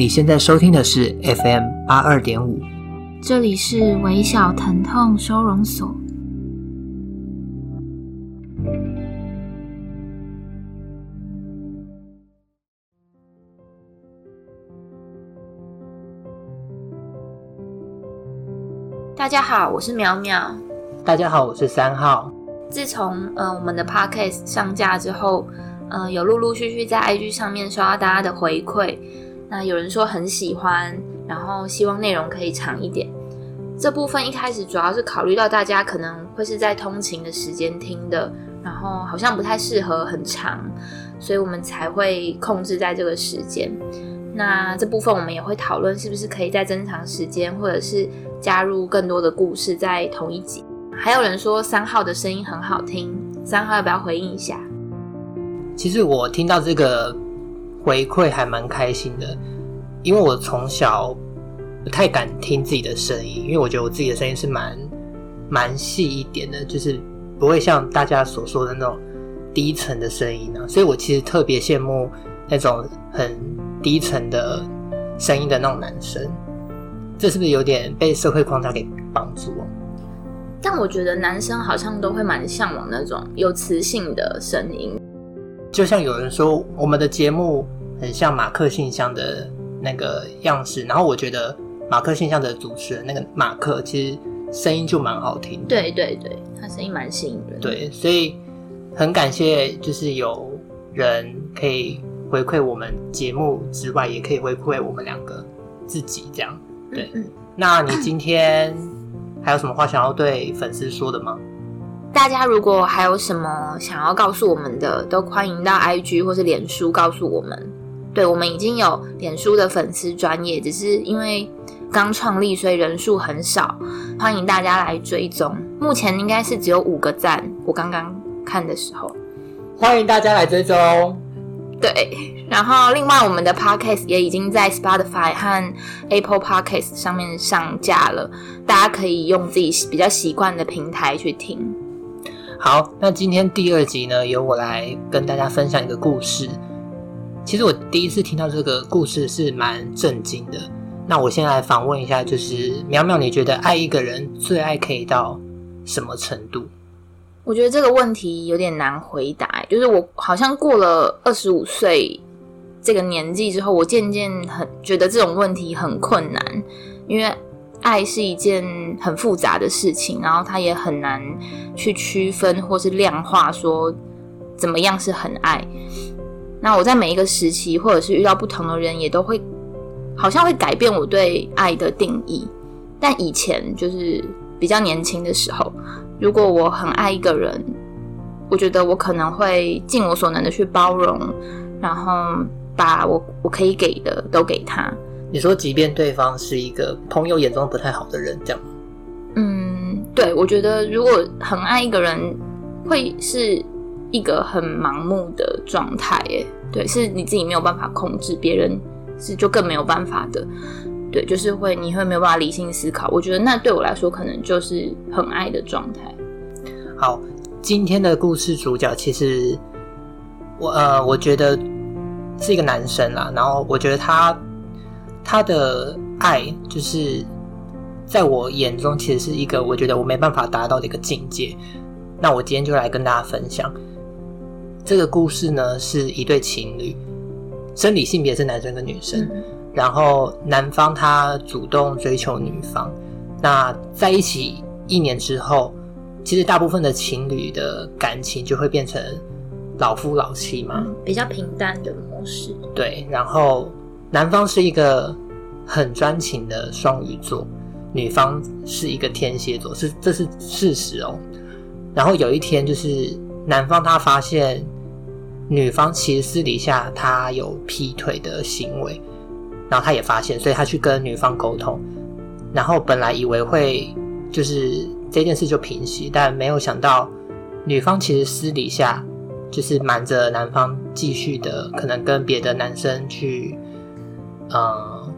你现在收听的是 FM 八二点五，这里是微小疼痛收容所。大家好，我是苗苗。大家好，我是三号。自从呃我们的 Podcast 上架之后，呃有陆陆续续在 IG 上面收到大家的回馈。那有人说很喜欢，然后希望内容可以长一点。这部分一开始主要是考虑到大家可能会是在通勤的时间听的，然后好像不太适合很长，所以我们才会控制在这个时间。那这部分我们也会讨论是不是可以再增长时间，或者是加入更多的故事在同一集。还有人说三号的声音很好听，三号要不要回应一下？其实我听到这个。回馈还蛮开心的，因为我从小不太敢听自己的声音，因为我觉得我自己的声音是蛮蛮细一点的，就是不会像大家所说的那种低沉的声音呢、所以我其实特别羡慕那种很低沉的声音的那种男生。这是不是有点被社会框架给绑住啊？但我觉得男生好像都会蛮向往那种有磁性的声音。就像有人说，我们的节目很像马克信箱的那个样式，然后我觉得马克信箱的主持人那个马克其实声音就蛮好听的。对对对，他声音蛮吸引人。对，所以很感谢，就是有人可以回馈我们节目之外，也可以回馈我们两个自己这样。对，嗯嗯，那你今天还有什么话想要对粉丝说的吗？大家如果还有什么想要告诉我们的，都欢迎到 IG 或是脸书告诉我们。对，我们已经有脸书的粉丝专业，只是因为刚创立，所以人数很少。欢迎大家来追踪，目前应该是只有五个赞。我刚刚看的时候，欢迎大家来追踪。对，然后另外我们的 Podcast 也已经在 Spotify 和 Apple Podcast 上面上架了，大家可以用自己比较习惯的平台去听。好，那今天第二集呢，由我来跟大家分享一个故事。其实我第一次听到这个故事是蛮震惊的。那我先来访问一下，就是苗苗，你觉得爱一个人最爱可以到什么程度？我觉得这个问题有点难回答。就是我好像过了二十五岁这个年纪之后，我渐渐很觉得这种问题很困难，因为。爱是一件很复杂的事情，然后它也很难去区分或是量化，说怎么样是很爱。那我在每一个时期，或者是遇到不同的人，也都会好像会改变我对爱的定义。但以前就是比较年轻的时候，如果我很爱一个人，我觉得我可能会尽我所能的去包容，然后把我我可以给的都给他。你说，即便对方是一个朋友眼中不太好的人，这样？嗯，对，我觉得如果很爱一个人，会是一个很盲目的状态，哎，对，是你自己没有办法控制，别人是就更没有办法的，对，就是会你会没有办法理性思考。我觉得那对我来说，可能就是很爱的状态。好，今天的故事主角其实我呃，我觉得是一个男生啦，然后我觉得他。他的爱就是在我眼中，其实是一个我觉得我没办法达到的一个境界。那我今天就来跟大家分享这个故事呢，是一对情侣，生理性别是男生跟女生，嗯、然后男方他主动追求女方，那在一起一年之后，其实大部分的情侣的感情就会变成老夫老妻嘛，嗯、比较平淡的模式。对，然后。男方是一个很专情的双鱼座，女方是一个天蝎座，是这是事实哦。然后有一天，就是男方他发现女方其实私底下他有劈腿的行为，然后他也发现，所以他去跟女方沟通。然后本来以为会就是这件事就平息，但没有想到女方其实私底下就是瞒着男方继续的可能跟别的男生去。呃，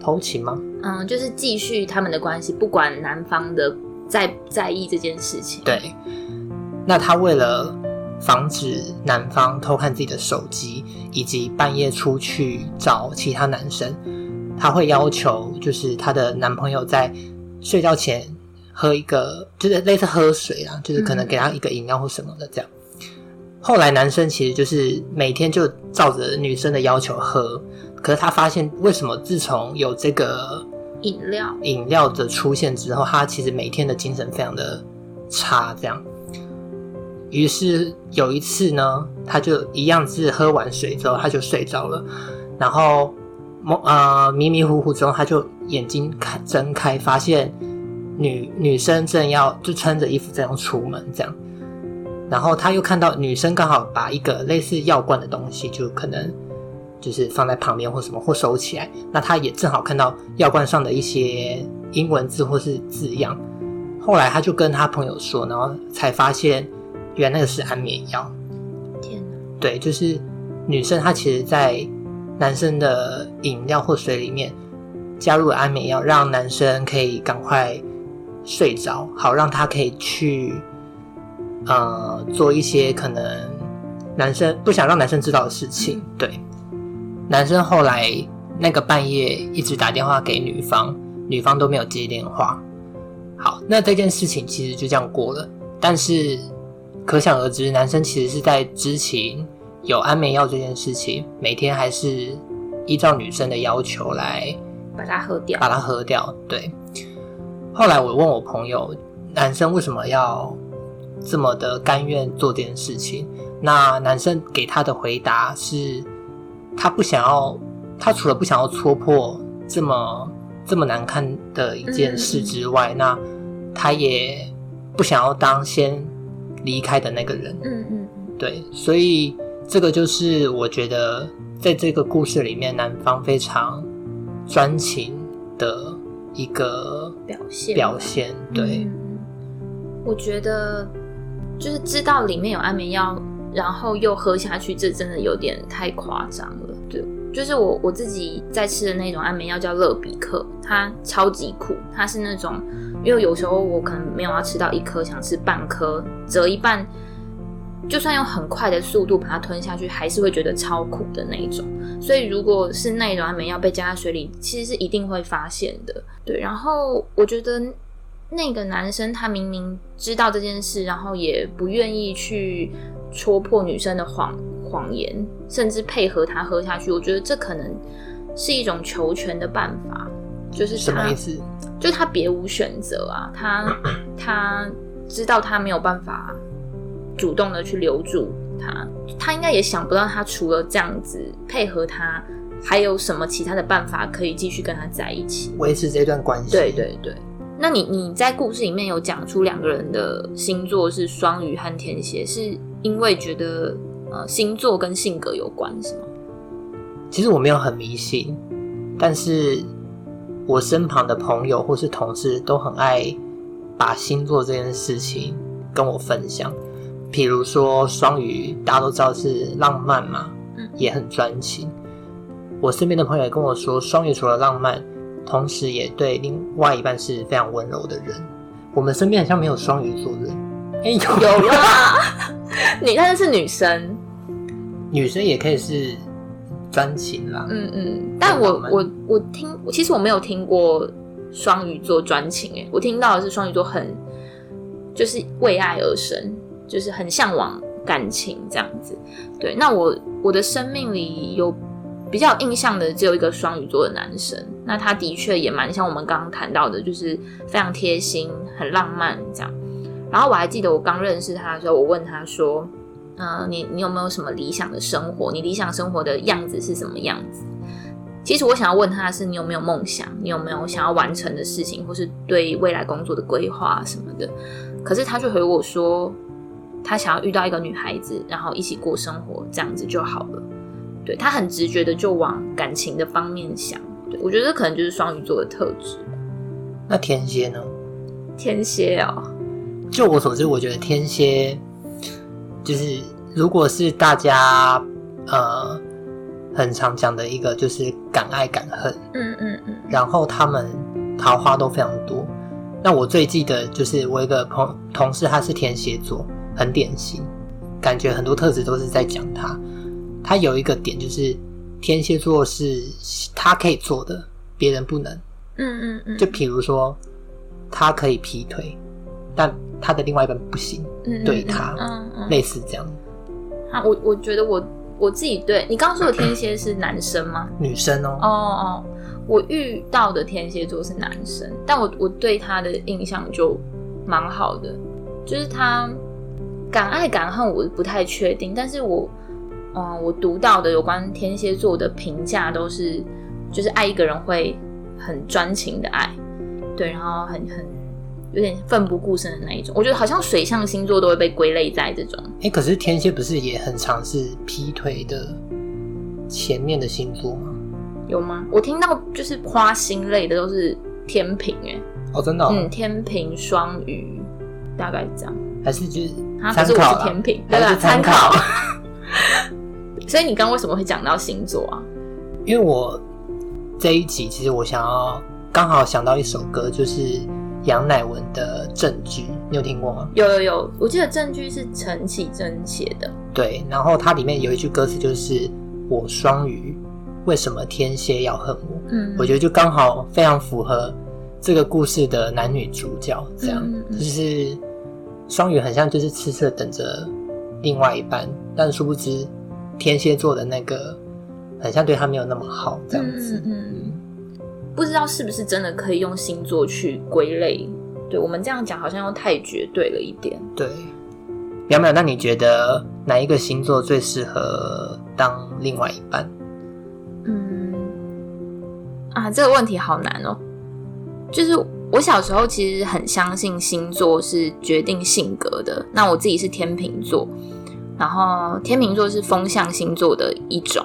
偷情吗？嗯，就是继续他们的关系，不管男方的在在意这件事情。对，那他为了防止男方偷看自己的手机，以及半夜出去找其他男生，她会要求就是她的男朋友在睡觉前喝一个，就是类似喝水啊，就是可能给他一个饮料或什么的这样。后来男生其实就是每天就照着女生的要求喝，可是他发现为什么自从有这个饮料饮料的出现之后，他其实每天的精神非常的差，这样。于是有一次呢，他就一样是喝完水之后他就睡着了，然后呃迷迷糊糊中他就眼睛开睁开，发现女女生正要就穿着衣服这样出门这样。然后他又看到女生刚好把一个类似药罐的东西，就可能就是放在旁边或什么或收起来。那他也正好看到药罐上的一些英文字或是字样。后来他就跟他朋友说，然后才发现原来那个是安眠药。天哪！对，就是女生她其实，在男生的饮料或水里面加入了安眠药，让男生可以赶快睡着，好让他可以去。呃，做一些可能男生不想让男生知道的事情。对，男生后来那个半夜一直打电话给女方，女方都没有接电话。好，那这件事情其实就这样过了。但是可想而知，男生其实是在知情有安眠药这件事情，每天还是依照女生的要求来把它喝掉，把它喝掉。对。后来我问我朋友，男生为什么要？这么的甘愿做这件事情，那男生给他的回答是，他不想要，他除了不想要戳破这么这么难看的一件事之外，嗯、那他也不想要当先离开的那个人。嗯嗯，对，所以这个就是我觉得在这个故事里面，男方非常专情的一个表现。表现，对，嗯、我觉得。就是知道里面有安眠药，然后又喝下去，这真的有点太夸张了。对，就是我我自己在吃的那种安眠药叫乐比克，它超级苦，它是那种，因为有时候我可能没有要吃到一颗，想吃半颗，折一半，就算用很快的速度把它吞下去，还是会觉得超苦的那种。所以如果是那种安眠药被加在水里，其实是一定会发现的。对，然后我觉得。那个男生他明明知道这件事，然后也不愿意去戳破女生的谎谎言，甚至配合他喝下去。我觉得这可能是一种求全的办法，就是他什么意思？就是他别无选择啊，他他 知道他没有办法主动的去留住他，他应该也想不到他除了这样子配合他，还有什么其他的办法可以继续跟他在一起，维持这段关系。对对对。那你你在故事里面有讲出两个人的星座是双鱼和天蝎，是因为觉得呃星座跟性格有关是吗？其实我没有很迷信，但是我身旁的朋友或是同事都很爱把星座这件事情跟我分享。比如说双鱼，大家都知道是浪漫嘛，嗯，也很专情。我身边的朋友也跟我说，双鱼除了浪漫。同时也对另外一半是非常温柔的人。我们身边好像没有双鱼座的人，哎、欸，有有啊，你看的是女生，女生也可以是专情啦。嗯嗯，但我我我听，其实我没有听过双鱼座专情，哎，我听到的是双鱼座很就是为爱而生，就是很向往感情这样子。对，那我我的生命里有。比较有印象的只有一个双鱼座的男生，那他的确也蛮像我们刚刚谈到的，就是非常贴心、很浪漫这样。然后我还记得我刚认识他的时候，我问他说：“嗯、呃，你你有没有什么理想的生活？你理想生活的样子是什么样子？”其实我想要问他的是：你有没有梦想？你有没有想要完成的事情，或是对未来工作的规划什么的？可是他却回我说：“他想要遇到一个女孩子，然后一起过生活，这样子就好了。”对，他很直觉的就往感情的方面想，对，我觉得这可能就是双鱼座的特质。那天蝎呢？天蝎哦，就我所知，我觉得天蝎就是如果是大家呃很常讲的一个，就是敢爱敢恨，嗯嗯嗯，然后他们桃花都非常多。那我最记得就是我一个朋同事，他是天蝎座，很典型，感觉很多特质都是在讲他。他有一个点，就是天蝎座是他可以做的，别别人不能。嗯嗯嗯。就比如说，他可以劈腿，但他的另外一半不行，嗯嗯对他，嗯嗯，类似这样。啊，我我觉得我我自己对你刚刚说的天蝎是男生吗？女生哦。哦哦，我遇到的天蝎座是男生，但我我对他的印象就蛮好的，就是他敢爱敢恨，我不太确定，但是我嗯、呃，我读到的有关天蝎座的评价都是，就是爱一个人会很专情的爱，对，然后很很。有点奋不顾身的那一种，我觉得好像水象星座都会被归类在这种。哎、欸，可是天蝎不是也很常是劈腿的前面的星座吗？有吗？我听到就是花心类的都是天平，哎，哦，真的、哦，嗯，天平、双鱼，大概这样。还是就是啊，可是天平，对吧？参考。所以你刚刚为什么会讲到星座啊？因为我这一集其实我想要刚好想到一首歌，就是。杨乃文的《证据》，你有听过吗？有有有，我记得《证据》是陈绮贞写的。对，然后它里面有一句歌词就是“我双鱼，为什么天蝎要恨我？”嗯，我觉得就刚好非常符合这个故事的男女主角，这样、嗯嗯、就是双鱼很像就是痴痴的等着另外一半，但殊不知天蝎座的那个很像对他没有那么好，这样子。嗯。嗯嗯不知道是不是真的可以用星座去归类？对，我们这样讲好像又太绝对了一点。对，苗苗，那你觉得哪一个星座最适合当另外一半？嗯，啊，这个问题好难哦。就是我小时候其实很相信星座是决定性格的。那我自己是天秤座，然后天秤座是风象星座的一种，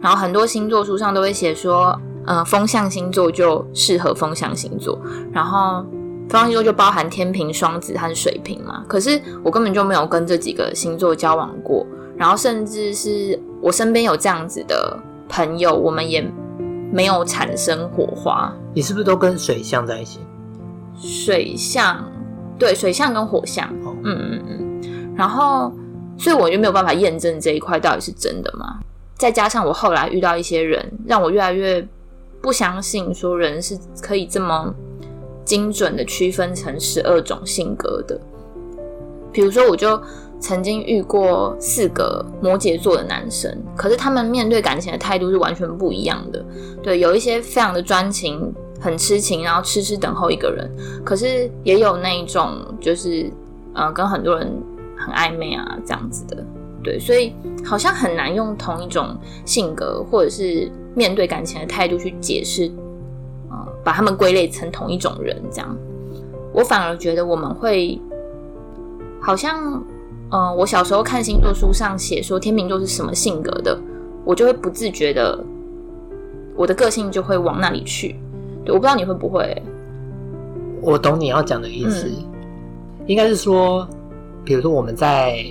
然后很多星座书上都会写说。呃，风象星座就适合风象星座，然后风象星座就包含天平、双子和水瓶嘛。可是我根本就没有跟这几个星座交往过，然后甚至是我身边有这样子的朋友，我们也没有产生火花。你是不是都跟水象在一起？水象，对，水象跟火象，哦、嗯嗯嗯。然后，所以我就没有办法验证这一块到底是真的吗？再加上我后来遇到一些人，让我越来越。不相信说人是可以这么精准的区分成十二种性格的。比如说，我就曾经遇过四个摩羯座的男生，可是他们面对感情的态度是完全不一样的。对，有一些非常的专情，很痴情，然后痴痴等候一个人；可是也有那一种，就是呃，跟很多人很暧昧啊这样子的。对，所以好像很难用同一种性格或者是。面对感情的态度去解释，呃，把他们归类成同一种人，这样，我反而觉得我们会好像，呃，我小时候看星座书上写说天秤座是什么性格的，我就会不自觉的，我的个性就会往那里去。对，我不知道你会不会？我懂你要讲的意思，嗯、应该是说，比如说我们在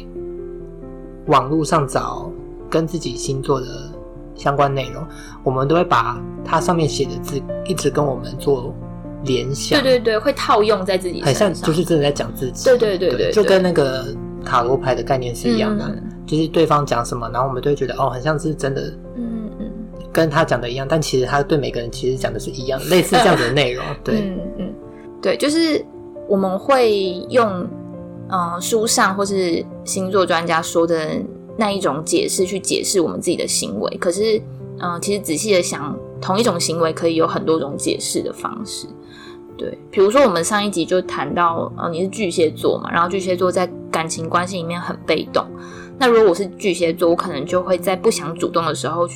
网络上找跟自己星座的。相关内容，我们都会把它上面写的字一直跟我们做联想。对对对，会套用在自己身上，很像就是真的在讲自己。对对对对，对，就跟那个塔罗牌的概念是一样的，嗯、就是对方讲什么，然后我们都会觉得哦，很像是真的，嗯嗯，跟他讲的一样，但其实他对每个人其实讲的是一样，类似这样子的内容。对，嗯嗯，对，就是我们会用呃书上或是星座专家说的。那一种解释去解释我们自己的行为，可是，嗯、其实仔细的想，同一种行为可以有很多种解释的方式。对，比如说我们上一集就谈到，呃，你是巨蟹座嘛，然后巨蟹座在感情关系里面很被动。那如果我是巨蟹座，我可能就会在不想主动的时候，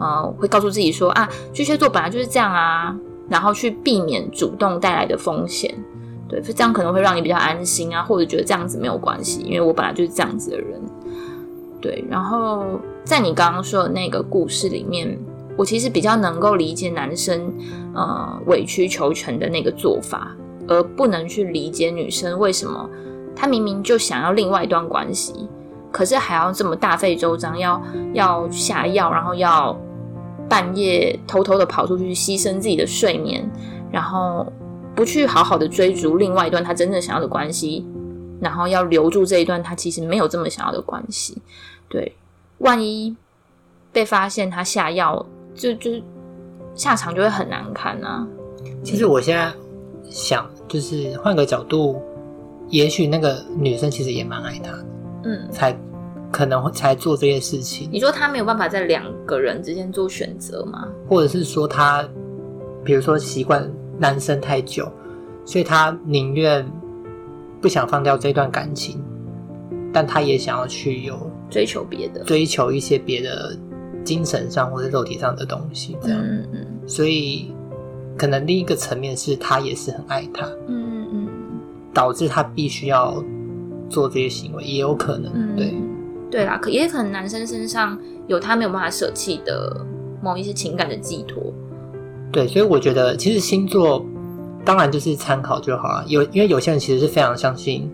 呃，会告诉自己说啊，巨蟹座本来就是这样啊，然后去避免主动带来的风险。对，这样可能会让你比较安心啊，或者觉得这样子没有关系，因为我本来就是这样子的人。对，然后在你刚刚说的那个故事里面，我其实比较能够理解男生呃委曲求全的那个做法，而不能去理解女生为什么她明明就想要另外一段关系，可是还要这么大费周章，要要下药，然后要半夜偷偷的跑出去牺牲自己的睡眠，然后不去好好的追逐另外一段他真正想要的关系。然后要留住这一段他其实没有这么想要的关系，对，万一被发现他下药，就就下场就会很难看啊。其实我现在想，就是换个角度，也许那个女生其实也蛮爱他的，嗯，才可能会才做这些事情。你说他没有办法在两个人之间做选择吗？或者是说他，比如说习惯单身太久，所以他宁愿不想放掉这段感情，但他也想要去有追求别的，追求一些别的精神上或者肉体上的东西，这样，嗯嗯，所以。可能另一个层面是他也是很爱他，嗯嗯嗯，导致他必须要做这些行为，也有可能，嗯、对，对啦，可也可能男生身上有他没有办法舍弃的某一些情感的寄托，对，所以我觉得其实星座当然就是参考就好了，有因为有些人其实是非常相信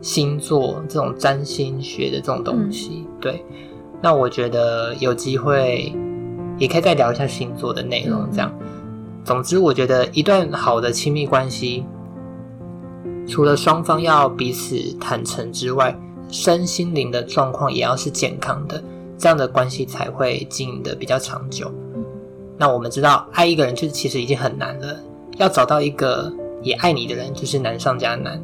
星座这种占星学的这种东西，嗯、对，那我觉得有机会也可以再聊一下星座的内容，这样。嗯总之，我觉得一段好的亲密关系，除了双方要彼此坦诚之外，身心灵的状况也要是健康的，这样的关系才会经营的比较长久。那我们知道，爱一个人就是其实已经很难了，要找到一个也爱你的人，就是难上加难。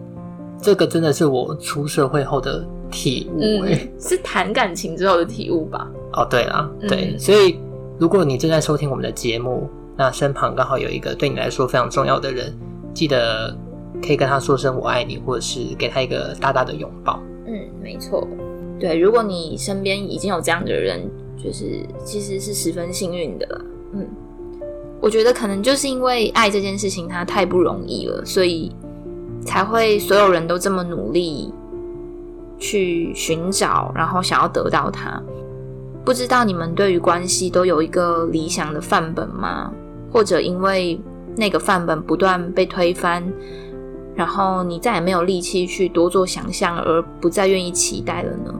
这个真的是我出社会后的体悟，欸，嗯，是谈感情之后的体悟吧？哦，对啦，对，嗯，所以如果你正在收听我们的节目，那身旁刚好有一个对你来说非常重要的人，记得可以跟他说声“我爱你”，或者是给他一个大大的拥抱。嗯，没错。对，如果你身边已经有这样的人，就是其实是十分幸运的了。嗯，我觉得可能就是因为爱这件事情它太不容易了，所以才会所有人都这么努力去寻找，然后想要得到它。不知道你们对于关系都有一个理想的范本吗？或者因为那个范本不断被推翻，然后你再也没有力气去多做想象，而不再愿意期待了呢？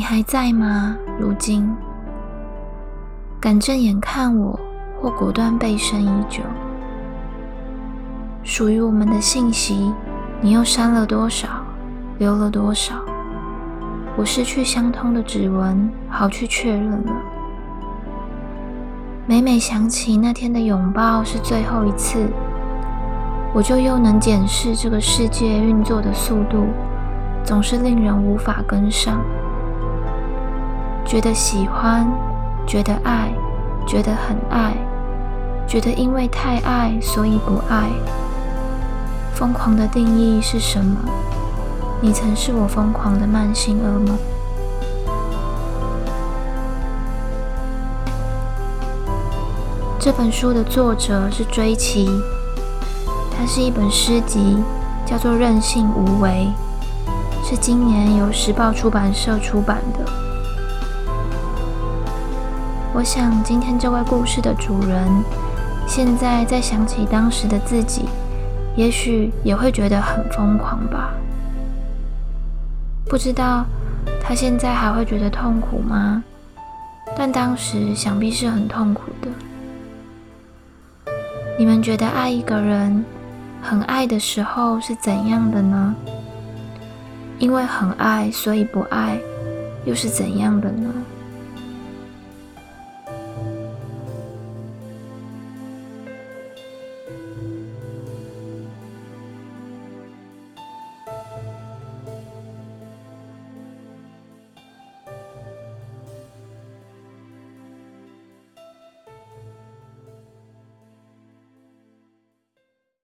你还在吗？如今。敢正眼看我，或果断背身已久。属于我们的信息，你又删了多少，留了多少？我失去相通的指纹，好去确认了。每每想起那天的拥抱是最后一次，我就又能检视这个世界运作的速度，总是令人无法跟上。觉得喜欢。觉得爱，觉得很爱，觉得因为太爱，所以不爱。疯狂的定义是什么？你曾是我疯狂的慢性噩梦。这本书的作者是追奇，它是一本诗集，叫做《任性无为》，是今年由时报出版社出版的。我想，今天这位故事的主人，现在在想起当时的自己，也许也会觉得很疯狂吧。不知道他现在还会觉得痛苦吗？但当时想必是很痛苦的。你们觉得爱一个人，很爱的时候是怎样的呢？因为很爱，所以不爱，又是怎样的呢？